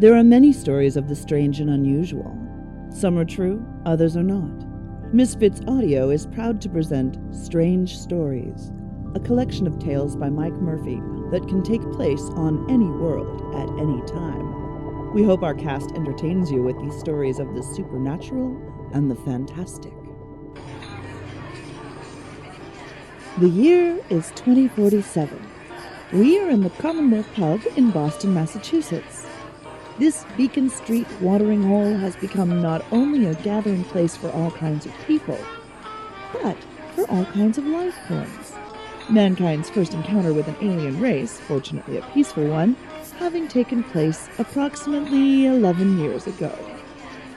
There are many stories of the strange and unusual. Some are true, others are not. Misfits Audio is proud to present Strange Stories, a collection of tales by Mike Murphy that can take place on any world at any time. We hope our cast entertains you with these stories of the supernatural and the fantastic. The year is 2047. We are in the Commonwealth Pub in Boston, Massachusetts. This Beacon Street watering hole has become not only a gathering place for all kinds of people, but for all kinds of life forms. Mankind's first encounter with an alien race, fortunately a peaceful one, having taken place approximately 11 years ago.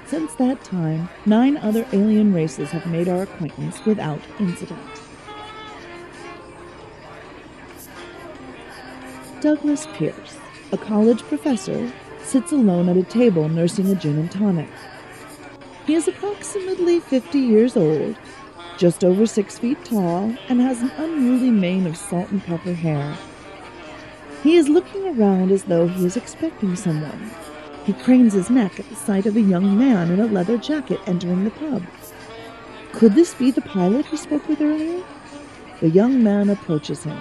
Since that time, nine other alien races have made our acquaintance without incident. Douglas Pierce, a college professor, sits alone at a table nursing a gin and tonic. He is approximately 50 years old, just over six feet tall, and has an unruly mane of salt and pepper hair. He is looking around as though he is expecting someone. He cranes his neck at the sight of a young man in a leather jacket entering the pub. Could this be the pilot he spoke with earlier? The young man approaches him.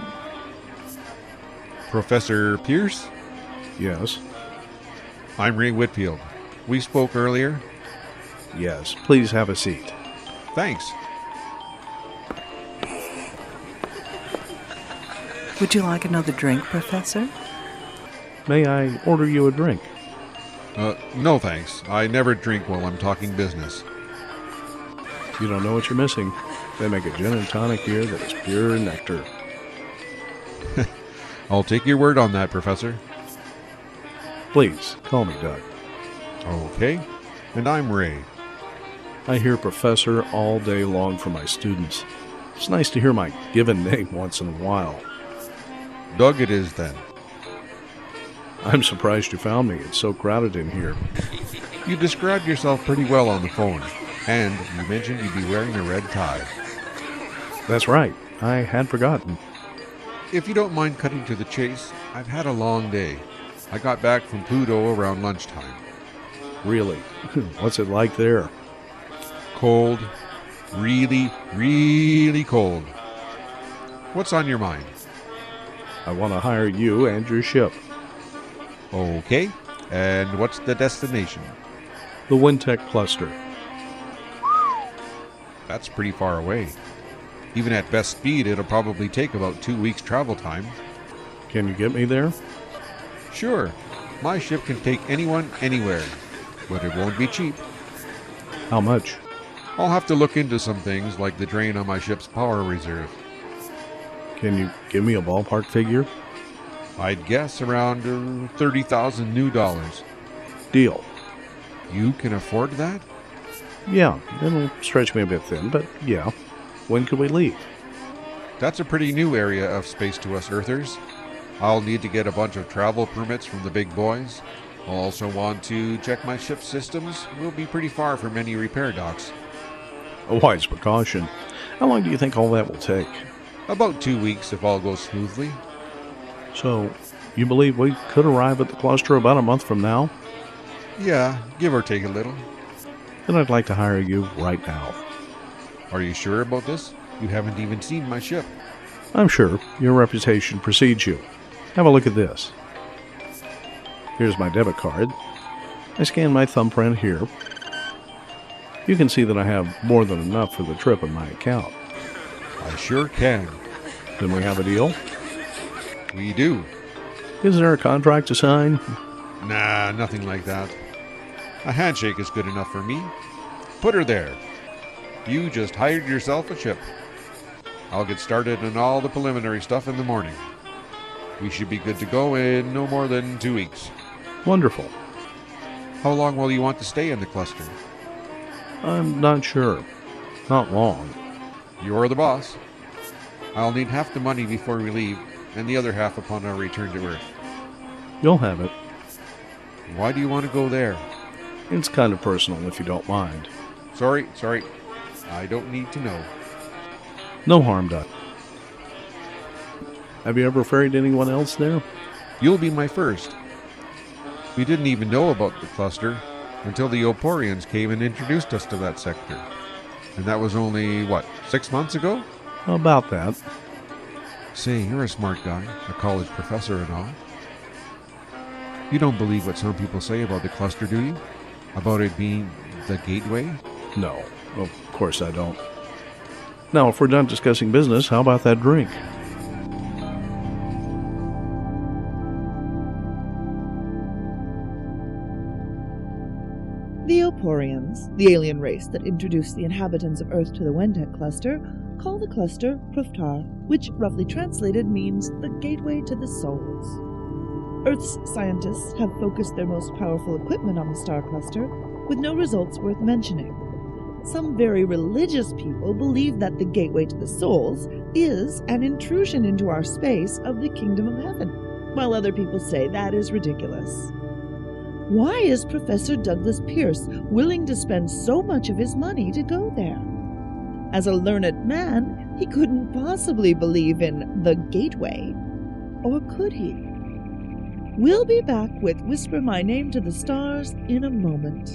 Professor Pierce? Yes, I'm Ray Whitfield. We spoke earlier. yes. Please have a seat. Thanks. Would you like another drink, Professor? May I order you a drink? Uh, no thanks. I never drink while I'm talking business. You don't know what you're missing. They make a gin and tonic here that is pure nectar. I'll take your word on that, Professor. Please call me Doug. Okay. And I'm Ray. I hear professor all day long from my students. It's nice to hear my given name once in a while. Doug it is then. I'm surprised you found me. It's so crowded in here. You described yourself pretty well on the phone, and you mentioned you'd be wearing a red tie. That's right. I had forgotten. If you don't mind cutting to the chase, I've had a long day. I got back from Pluto around lunchtime. Really. What's it like there? Cold. Really, really cold. What's on your mind? I want to hire you and your ship. Okay. And what's the destination? The Wentek cluster. That's pretty far away. Even at best speed, it'll probably take about two weeks travel time. Can you get me there? Sure, my ship can take anyone anywhere, but it won't be cheap. How much? I'll have to look into some things like the drain on my ship's power reserve. Can you give me a ballpark figure? I'd guess around uh, 30,000 new dollars. Deal. You can afford that? Yeah, it'll stretch me a bit thin, but yeah. When could we leave? That's a pretty new area of space to us Earthers. I'll need to get a bunch of travel permits from the big boys. I'll also want to check my ship's systems. We'll be pretty far from any repair docks. A wise precaution. How long do you think all that will take? About two weeks if all goes smoothly. So, you believe we could arrive at the cluster about a month from now? Yeah, give or take a little. Then I'd like to hire you right now. Are you sure about this? You haven't even seen my ship. I'm sure your reputation precedes you. Have a look at this. Here's my debit card. I scan my thumbprint here. You can see that I have more than enough for the trip in my account. I sure can. Then we have a deal. We do. Is there a contract to sign? Nah, nothing like that. A handshake is good enough for me. Put her there. You just hired yourself a ship. I'll get started on all the preliminary stuff in the morning. We should be good to go in no more than two weeks. Wonderful. How long will you want to stay in the cluster? I'm not sure. Not long. You're the boss. I'll need half the money before we leave, and the other half upon our return to Earth. You'll have it. Why do you want to go there? It's kind of personal if you don't mind. Sorry, sorry. I don't need to know. No harm done. Have you ever ferried anyone else there? You'll be my first. We didn't even know about the cluster until the Oporians came and introduced us to that sector. And that was only, what, six months ago? How about that? Say, you're a smart guy, a college professor and all. You don't believe what some people say about the cluster, do you? About it being the gateway? No, of course I don't. Now, if we're done discussing business, how about that drink? The Oporians, the alien race that introduced the inhabitants of Earth to the Wentek cluster, call the cluster Pruftar, which roughly translated means the gateway to the souls. Earth's scientists have focused their most powerful equipment on the star cluster, with no results worth mentioning. Some very religious people believe that the gateway to the souls is an intrusion into our space of the kingdom of heaven, while other people say that is ridiculous. Why is Professor Douglas Pierce willing to spend so much of his money to go there? As a learned man, he couldn't possibly believe in the gateway. Or could he? We'll be back with Whisper My Name to the Stars in a moment.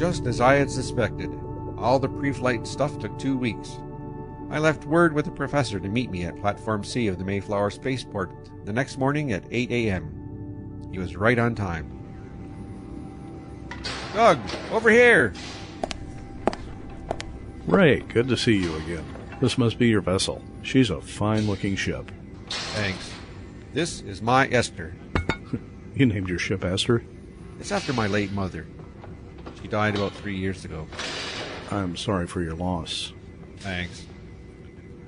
Just as I had suspected, all the pre flight stuff took two weeks. I left word with the professor to meet me at Platform C of the Mayflower Spaceport the next morning at 8 a.m. He was right on time. Doug, over here! Ray, good to see you again. This must be your vessel. She's a fine looking ship. Thanks. This is my Esther. You named your ship Esther? It's after my late mother. Died about three years ago. I'm sorry for your loss. Thanks.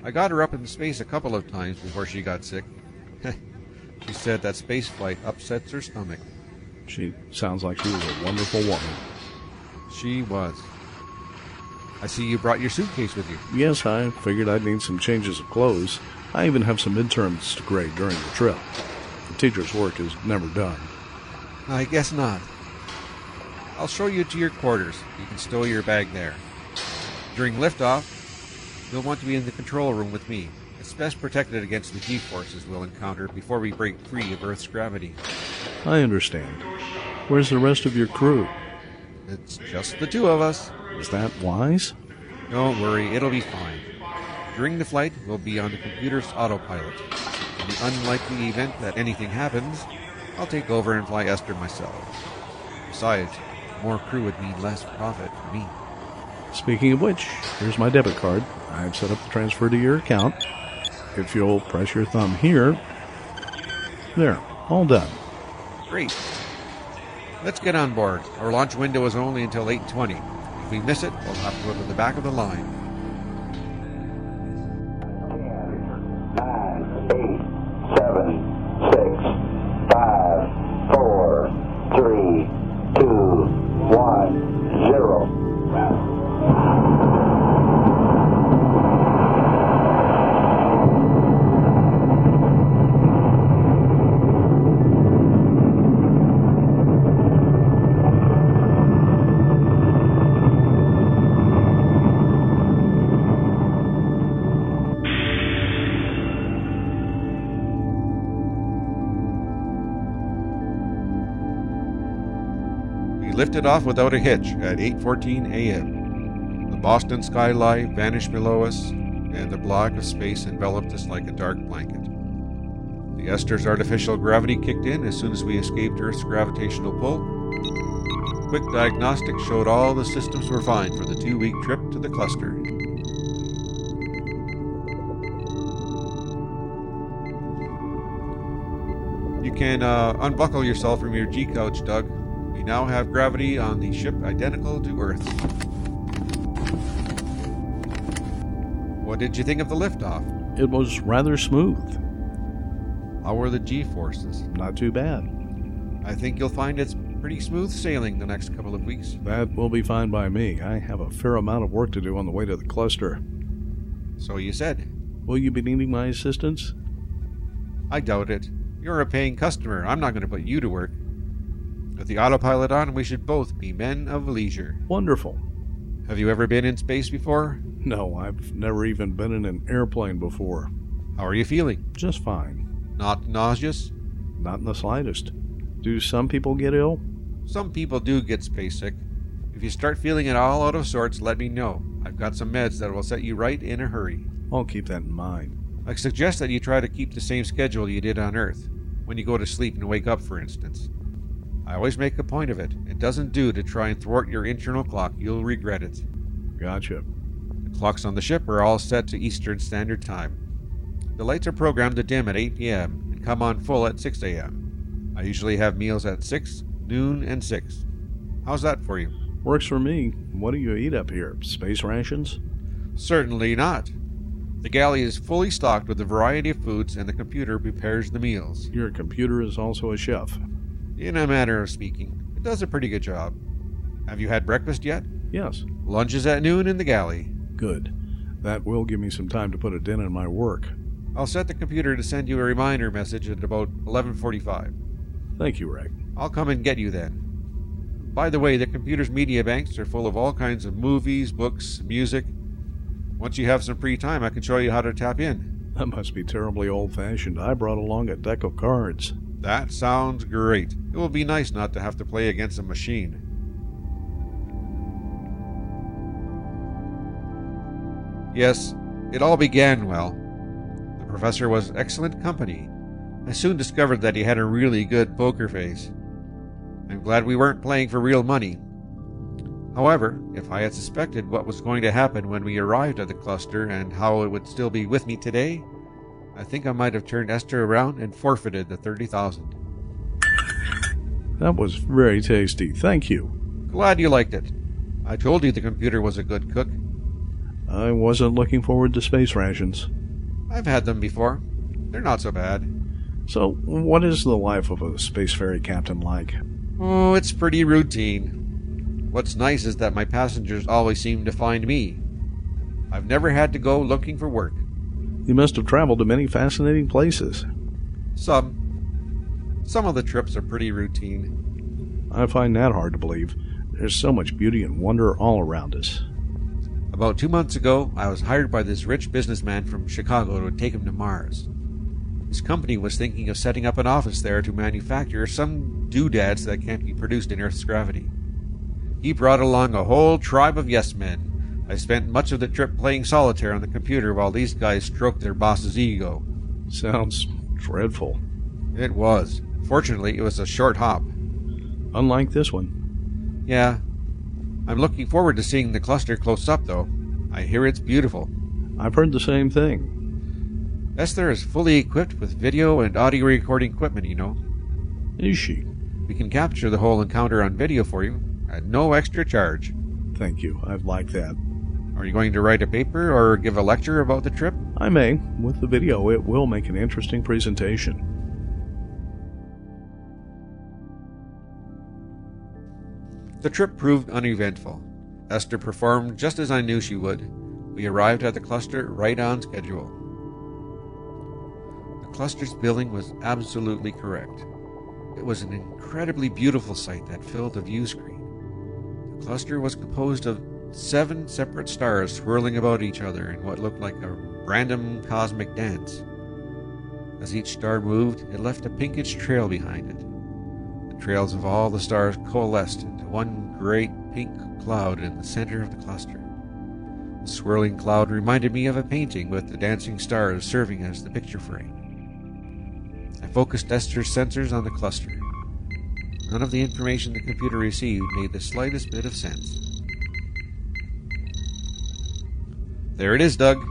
I got her up in space a couple of times before she got sick. she said that space flight upsets her stomach. She sounds like she was a wonderful woman. She was. I see you brought your suitcase with you. Yes, I figured I'd need some changes of clothes. I even have some midterms to grade during the trip. The teacher's work is never done. I guess not. I'll show you to your quarters. You can stow your bag there. During liftoff, you'll want to be in the control room with me. It's best protected against the G-forces we'll encounter before we break free of Earth's gravity. I understand. Where's the rest of your crew? It's just the two of us. Is that wise? Don't worry, it'll be fine. During the flight, we'll be on the computer's autopilot. In the unlikely event that anything happens, I'll take over and fly Esther myself. Besides, more crew would mean less profit for me. Speaking of which, here's my debit card. I've set up the transfer to your account. If you'll press your thumb here. There, all done. Great. Let's get on board. Our launch window is only until 8.20. If we miss it, we'll have to go to the back of the line. Lifted off without a hitch at 8.14 a.m. The Boston skyline vanished below us, and the block of space enveloped us like a dark blanket. The Esther's artificial gravity kicked in as soon as we escaped Earth's gravitational pull. Quick diagnostics showed all the systems were fine for the two-week trip to the cluster. You can uh, unbuckle yourself from your G couch, Doug. We now have gravity on the ship identical to Earth. What did you think of the liftoff? It was rather smooth. How were the G forces? Not too bad. I think you'll find it's pretty smooth sailing the next couple of weeks. That will be fine by me. I have a fair amount of work to do on the way to the cluster. So you said. Will you be needing my assistance? I doubt it. You're a paying customer. I'm not going to put you to work. With the autopilot on, we should both be men of leisure. Wonderful. Have you ever been in space before? No, I've never even been in an airplane before. How are you feeling? Just fine. Not nauseous? Not in the slightest. Do some people get ill? Some people do get space sick. If you start feeling at all out of sorts, let me know. I've got some meds that will set you right in a hurry. I'll keep that in mind. I suggest that you try to keep the same schedule you did on Earth, when you go to sleep and wake up, for instance. I always make a point of it. It doesn't do to try and thwart your internal clock. You'll regret it. Gotcha. The clocks on the ship are all set to Eastern Standard Time. The lights are programmed to dim at 8 p.m. and come on full at 6 a.m. I usually have meals at 6, noon, and 6. How's that for you? Works for me. What do you eat up here? Space rations? Certainly not. The galley is fully stocked with a variety of foods, and the computer prepares the meals. Your computer is also a chef. In a manner of speaking, it does a pretty good job. Have you had breakfast yet? Yes. Lunch is at noon in the galley. Good. That will give me some time to put a dent in my work. I'll set the computer to send you a reminder message at about 11:45. Thank you, Reg. I'll come and get you then. By the way, the computer's media banks are full of all kinds of movies, books, music. Once you have some free time, I can show you how to tap in. That must be terribly old fashioned. I brought along a deck of cards. That sounds great. It will be nice not to have to play against a machine. Yes, it all began well. The professor was excellent company. I soon discovered that he had a really good poker face. I'm glad we weren't playing for real money. However, if I had suspected what was going to happen when we arrived at the cluster and how it would still be with me today, I think I might have turned Esther around and forfeited the 30,000. That was very tasty. Thank you. Glad you liked it. I told you the computer was a good cook. I wasn't looking forward to space rations. I've had them before. They're not so bad. So, what is the life of a space ferry captain like? Oh, it's pretty routine. What's nice is that my passengers always seem to find me. I've never had to go looking for work. You must have traveled to many fascinating places. Some. Some of the trips are pretty routine. I find that hard to believe. There's so much beauty and wonder all around us. About two months ago, I was hired by this rich businessman from Chicago to take him to Mars. His company was thinking of setting up an office there to manufacture some doodads that can't be produced in Earth's gravity. He brought along a whole tribe of yes men. I spent much of the trip playing solitaire on the computer while these guys stroked their boss's ego. Sounds dreadful. It was. Fortunately, it was a short hop. Unlike this one. Yeah. I'm looking forward to seeing the cluster close up, though. I hear it's beautiful. I've heard the same thing. Esther is fully equipped with video and audio recording equipment, you know. Is she? We can capture the whole encounter on video for you at no extra charge. Thank you. I'd like that. Are you going to write a paper or give a lecture about the trip? I may. With the video, it will make an interesting presentation. The trip proved uneventful. Esther performed just as I knew she would. We arrived at the cluster right on schedule. The cluster's billing was absolutely correct. It was an incredibly beautiful sight that filled the view screen. The cluster was composed of seven separate stars swirling about each other in what looked like a random cosmic dance. As each star moved, it left a pinkish trail behind it. The trails of all the stars coalesced into one great pink cloud in the center of the cluster. The swirling cloud reminded me of a painting with the dancing stars serving as the picture frame. I focused Esther's sensors on the cluster. None of the information the computer received made the slightest bit of sense. There it is, Doug.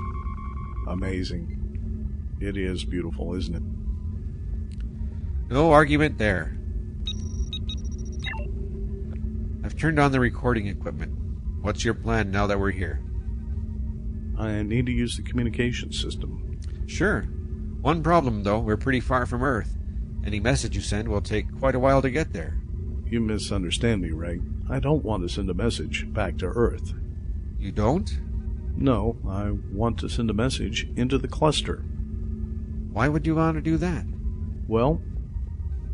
Amazing. It is beautiful, isn't it? No argument there. I've turned on the recording equipment. What's your plan now that we're here? I need to use the communication system. Sure. One problem, though, we're pretty far from Earth. Any message you send will take quite a while to get there. You misunderstand me, Ray. I don't want to send a message back to Earth. You don't? No, I want to send a message into the cluster. Why would you want to do that? Well,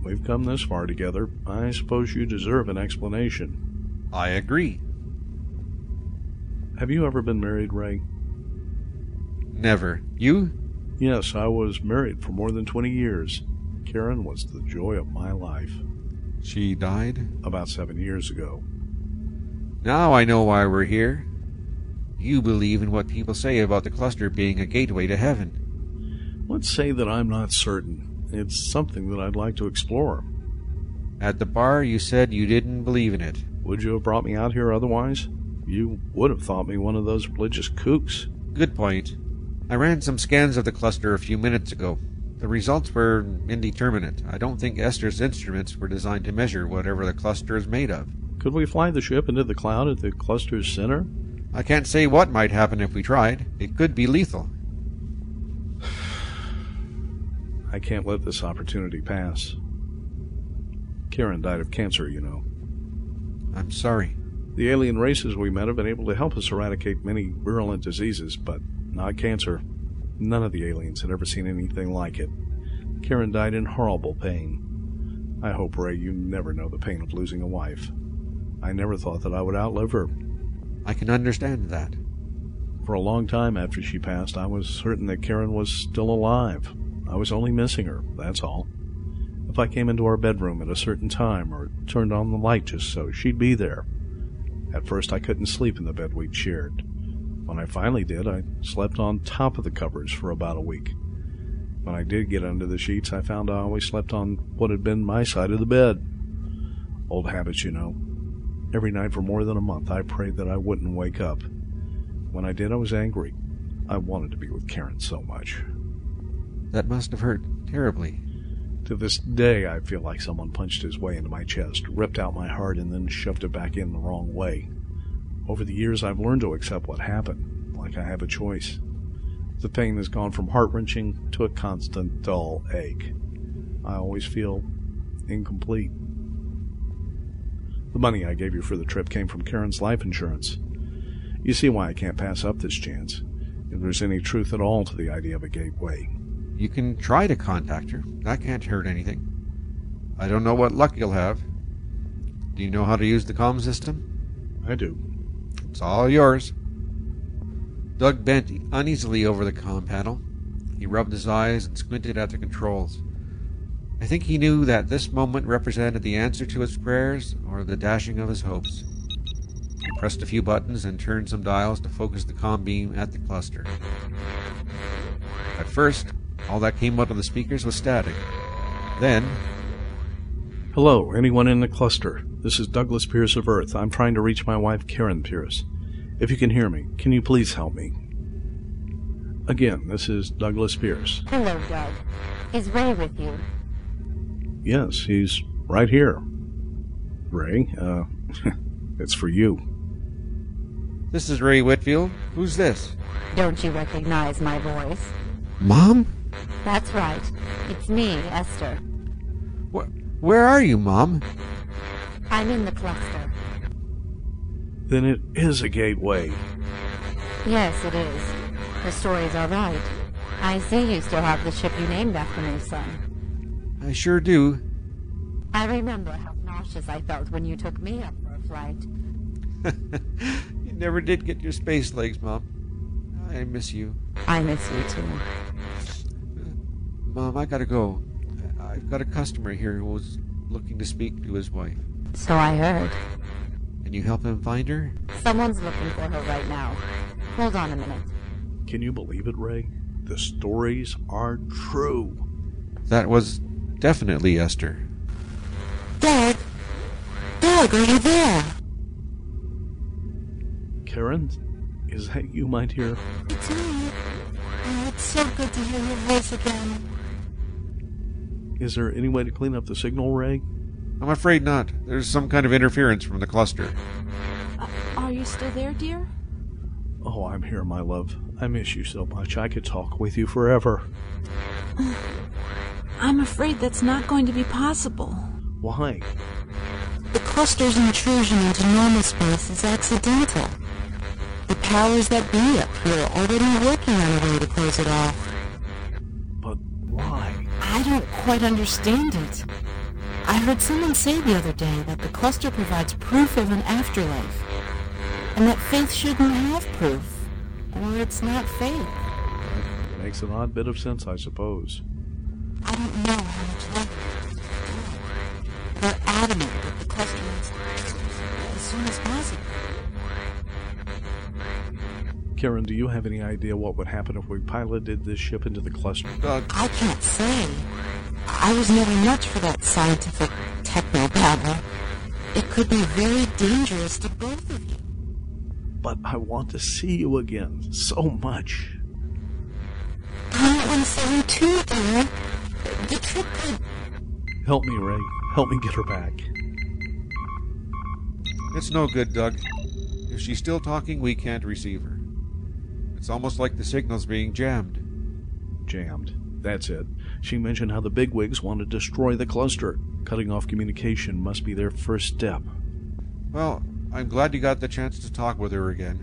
We've come this far together. I suppose you deserve an explanation. I agree. Have you ever been married, Ray? Never. You? Yes, I was married for more than 20 years. Karen was the joy of my life. She died? About seven years ago. Now I know why we're here. You believe in what people say about the cluster being a gateway to heaven. Let's say that I'm not certain. It's something that I'd like to explore. At the bar, you said you didn't believe in it. Would you have brought me out here otherwise? You would have thought me one of those religious kooks. Good point. I ran some scans of the cluster a few minutes ago. The results were indeterminate. I don't think Esther's instruments were designed to measure whatever the cluster is made of. Could we fly the ship into the cloud at the cluster's center? I can't say what might happen if we tried. It could be lethal. I can't let this opportunity pass. Karen died of cancer, you know. I'm sorry. The alien races we met have been able to help us eradicate many virulent diseases, but not cancer. None of the aliens had ever seen anything like it. Karen died in horrible pain. I hope, Ray, you never know the pain of losing a wife. I never thought that I would outlive her. I can understand that. For a long time after she passed, I was certain that Karen was still alive. I was only missing her, that's all. If I came into our bedroom at a certain time or turned on the light just so, she'd be there. At first, I couldn't sleep in the bed we'd shared. When I finally did, I slept on top of the covers for about a week. When I did get under the sheets, I found I always slept on what had been my side of the bed. Old habits, you know. Every night for more than a month, I prayed that I wouldn't wake up. When I did, I was angry. I wanted to be with Karen so much. That must have hurt terribly. To this day, I feel like someone punched his way into my chest, ripped out my heart, and then shoved it back in the wrong way. Over the years, I've learned to accept what happened, like I have a choice. The pain has gone from heart wrenching to a constant dull ache. I always feel incomplete. The money I gave you for the trip came from Karen's life insurance. You see why I can't pass up this chance, if there's any truth at all to the idea of a gateway. You can try to contact her. That can't hurt anything. I don't know what luck you'll have. Do you know how to use the comm system? I do. It's all yours. Doug bent uneasily over the comm panel. He rubbed his eyes and squinted at the controls. I think he knew that this moment represented the answer to his prayers or the dashing of his hopes. He pressed a few buttons and turned some dials to focus the comm beam at the cluster. At first, all that came out of the speakers was static. Then, Hello, anyone in the cluster? This is Douglas Pierce of Earth. I'm trying to reach my wife, Karen Pierce. If you can hear me, can you please help me? Again, this is Douglas Pierce. Hello, Doug. Is Ray with you? Yes, he's right here. Ray, uh, it's for you. this is Ray Whitfield. Who's this? Don't you recognize my voice? Mom? That's right. It's me, Esther. Wh- where are you, Mom? I'm in the cluster. Then it is a gateway. Yes, it is. The stories are right. I see you still have the ship you named after me, son. I sure do. I remember how nauseous I felt when you took me up for a flight. you never did get your space legs, Mom. I miss you. I miss you too. Uh, Mom, I gotta go. I've got a customer here who was looking to speak to his wife. So I heard. Can you help him find her? Someone's looking for her right now. Hold on a minute. Can you believe it, Ray? The stories are true. That was definitely Esther. Doug! Doug, are you there? Karen, is that you, my dear? It's me. Oh, it's so good to hear your voice again. Is there any way to clean up the signal, Ray? I'm afraid not. There's some kind of interference from the cluster. Uh, are you still there, dear? Oh, I'm here, my love. I miss you so much. I could talk with you forever. I'm afraid that's not going to be possible. Why? The cluster's intrusion into normal space is accidental. The powers that be up here are already working on a way to close it off. But why? I don't quite understand it. I heard someone say the other day that the cluster provides proof of an afterlife, and that faith shouldn't have proof, or it's not faith. Makes an odd bit of sense, I suppose. I don't know how much longer. They're adamant that the cluster needs as soon as possible. Karen, do you have any idea what would happen if we piloted this ship into the cluster? Doug, I can't say. I was never much for that scientific techno babble. It could be very dangerous to both of you. But I want to see you again so much. I want to see you too, dear. The trip could... Help me, Ray. Help me get her back. it's no good, Doug. If she's still talking, we can't receive her. It's almost like the signal's being jammed. Jammed. That's it. She mentioned how the bigwigs want to destroy the cluster. Cutting off communication must be their first step. Well, I'm glad you got the chance to talk with her again.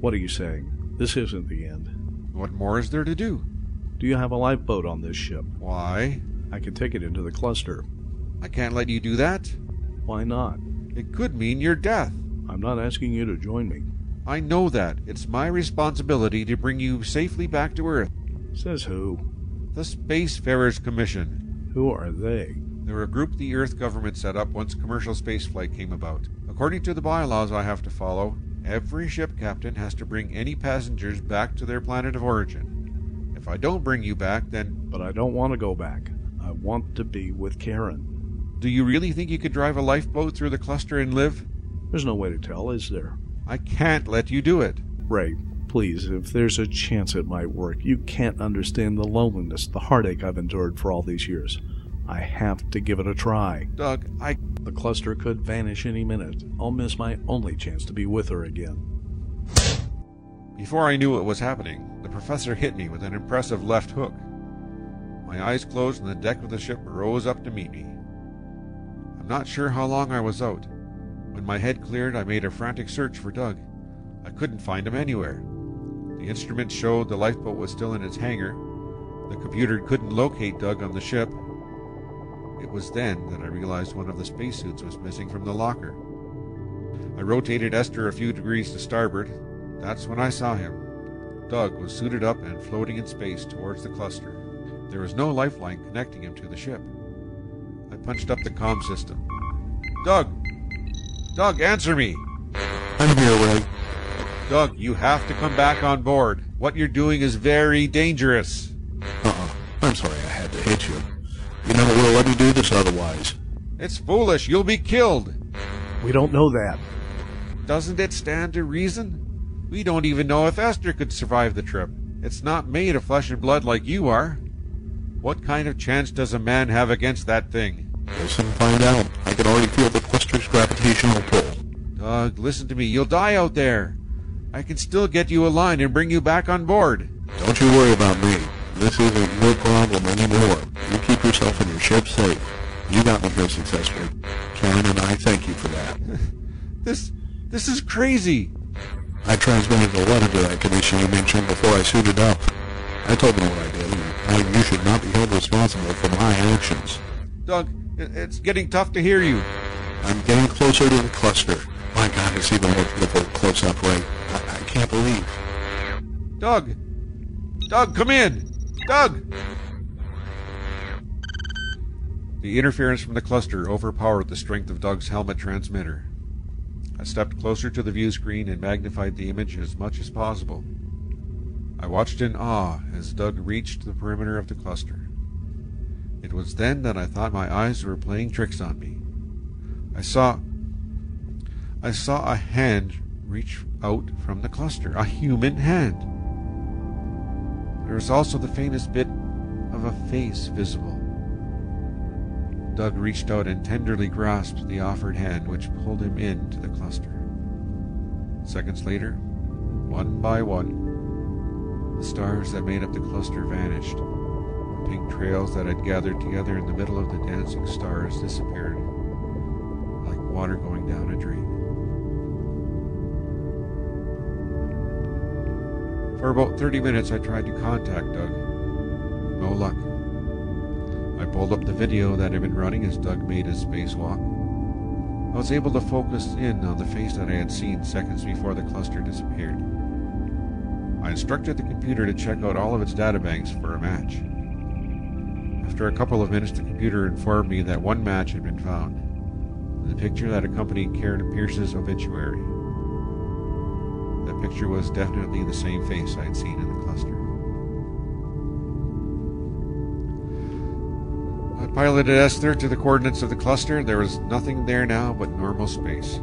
What are you saying? This isn't the end. What more is there to do? Do you have a lifeboat on this ship? Why? I can take it into the cluster. I can't let you do that. Why not? It could mean your death. I'm not asking you to join me. I know that. It's my responsibility to bring you safely back to Earth. Says who? The Spacefarers Commission. Who are they? They're a group the Earth government set up once commercial spaceflight came about. According to the bylaws I have to follow, every ship captain has to bring any passengers back to their planet of origin. If I don't bring you back, then But I don't want to go back. I want to be with Karen. do you really think you could drive a lifeboat through the cluster and live? There's no way to tell, is there? I can't let you do it. Ray, please, if there's a chance it might work, you can't understand the loneliness, the heartache I've endured for all these years. I have to give it a try. Doug, I. The cluster could vanish any minute. I'll miss my only chance to be with her again. Before I knew what was happening, the professor hit me with an impressive left hook. My eyes closed and the deck of the ship rose up to meet me. I'm not sure how long I was out. When my head cleared, I made a frantic search for Doug. I couldn't find him anywhere. The instruments showed the lifeboat was still in its hangar. The computer couldn't locate Doug on the ship. It was then that I realized one of the spacesuits was missing from the locker. I rotated Esther a few degrees to starboard. That's when I saw him. Doug was suited up and floating in space towards the cluster. There was no lifeline connecting him to the ship. I punched up the comm system. Doug! Doug, answer me! I'm here, Ray. Doug, you have to come back on board. What you're doing is very dangerous. Uh-uh. I'm sorry I had to hit you. You never will let me do this otherwise. It's foolish. You'll be killed. We don't know that. Doesn't it stand to reason? We don't even know if Esther could survive the trip. It's not made of flesh and blood like you are. What kind of chance does a man have against that thing? And find out. I can already feel the cluster's gravitational pull. Doug, listen to me. You'll die out there. I can still get you a line and bring you back on board. Don't you worry about me. This isn't your problem anymore. You keep yourself and your ship safe. You got me here successfully. Karen and I thank you for that. This this is crazy. I transmitted a letter to that commission you mentioned before I suited up. I told them what I did, and how you should not be held responsible for my actions. Doug, it's getting tough to hear you. I'm getting closer to the cluster. My God, it's even more beautiful close up, right. I, I can't believe. Doug! Doug, come in! Doug! The interference from the cluster overpowered the strength of Doug's helmet transmitter. I stepped closer to the view screen and magnified the image as much as possible. I watched in awe as Doug reached the perimeter of the cluster. It was then that I thought my eyes were playing tricks on me. I saw I saw a hand reach out from the cluster, a human hand. There was also the faintest bit of a face visible. Doug reached out and tenderly grasped the offered hand, which pulled him into the cluster. Seconds later, one by one, the stars that made up the cluster vanished. The pink trails that had gathered together in the middle of the dancing stars disappeared, like water going down a drain. For about 30 minutes, I tried to contact Doug. No luck. I pulled up the video that had been running as Doug made his spacewalk. I was able to focus in on the face that I had seen seconds before the cluster disappeared. I instructed the computer to check out all of its databanks for a match. After a couple of minutes, the computer informed me that one match had been found the picture that accompanied Karen Pierce's obituary. That picture was definitely the same face I had seen in the cluster. I piloted Esther to the coordinates of the cluster. There was nothing there now but normal space.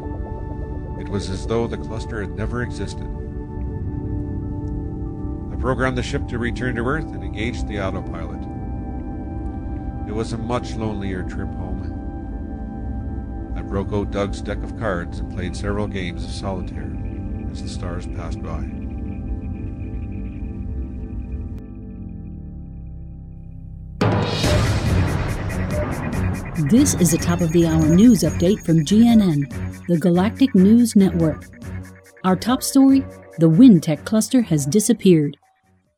It was as though the cluster had never existed. Programmed the ship to return to Earth and engaged the autopilot. It was a much lonelier trip home. I broke out Doug's deck of cards and played several games of solitaire as the stars passed by. This is a top of the hour news update from GNN, the Galactic News Network. Our top story the Wentek cluster has disappeared.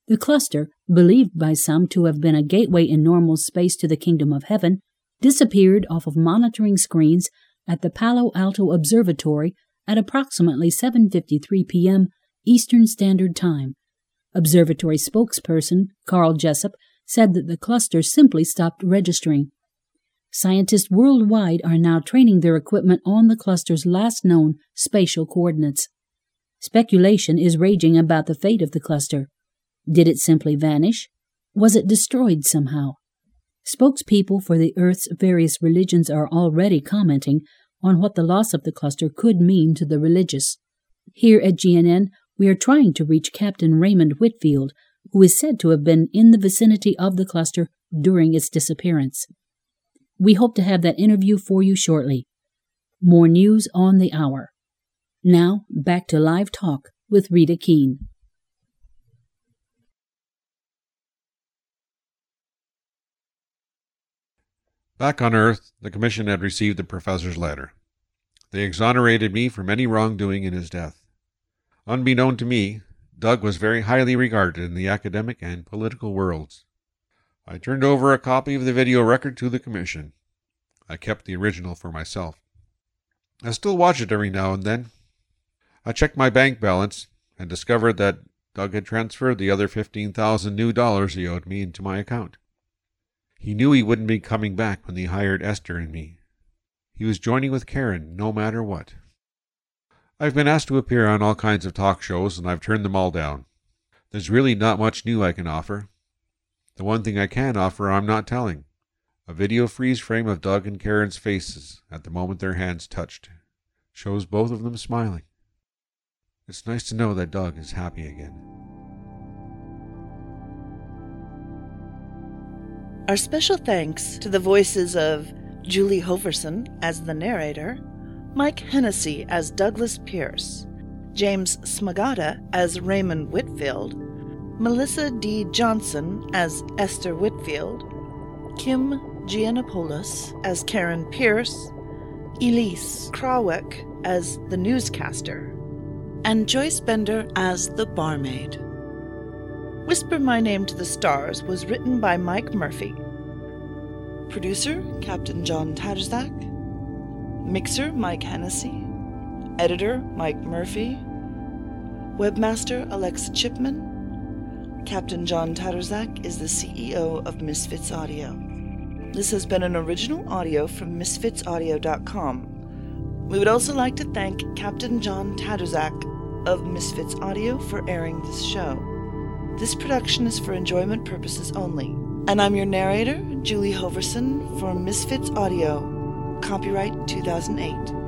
The cluster, believed by some to have been a gateway in normal space to the kingdom of heaven, disappeared off of monitoring screens at the Palo Alto Observatory at approximately 7:53 p.m. Eastern Standard Time. Observatory spokesperson Carl Jessup said that the cluster simply stopped registering. Scientists worldwide are now training their equipment on the cluster's last known spatial coordinates. Speculation is raging about the fate of the cluster. Did it simply vanish? Was it destroyed somehow? Spokespeople for the Earth's various religions are already commenting on what the loss of the cluster could mean to the religious. Here at GNN, we are trying to reach Captain Raymond Whitfield, who is said to have been in the vicinity of the cluster during its disappearance. We hope to have that interview for you shortly. More news on the hour. Now, back to live talk with Rita Keene. Back on Earth, the Commission had received the professor's letter. They exonerated me from any wrongdoing in his death. Unbeknown to me, Doug was very highly regarded in the academic and political worlds. I turned over a copy of the video record to the Commission. I kept the original for myself. I still watch it every now and then. I checked my bank balance and discovered that Doug had transferred the other 15,000 new dollars he owed me into my account. He knew he wouldn't be coming back when he hired Esther and me. He was joining with Karen no matter what. I've been asked to appear on all kinds of talk shows, and I've turned them all down. There's really not much new I can offer. The one thing I can offer I'm not telling a video freeze frame of Doug and Karen's faces at the moment their hands touched shows both of them smiling. It's nice to know that Doug is happy again. Our special thanks to the voices of Julie Hoverson as the narrator, Mike Hennessy as Douglas Pierce, James Smagata as Raymond Whitfield, Melissa D. Johnson as Esther Whitfield, Kim Gianopoulos as Karen Pierce, Eleiece Krawiec as the newscaster, and Joyce Bender as the barmaid. Whisper My Name to the Stars was written by Mike Murphy. Producer Captain John Tadrzak. Mixer Mike Hennessy. Editor Mike Murphy. Webmaster Alexa Chipman. Captain John Tadrzak is the CEO of Misfits Audio. This has been an original audio from MisfitsAudio.com. We would also like to thank Captain John Tadrzak of Misfits Audio for airing this show. This production is for enjoyment purposes only. And I'm your narrator, Julie Hoverson, for Misfits Audio. Copyright 2008.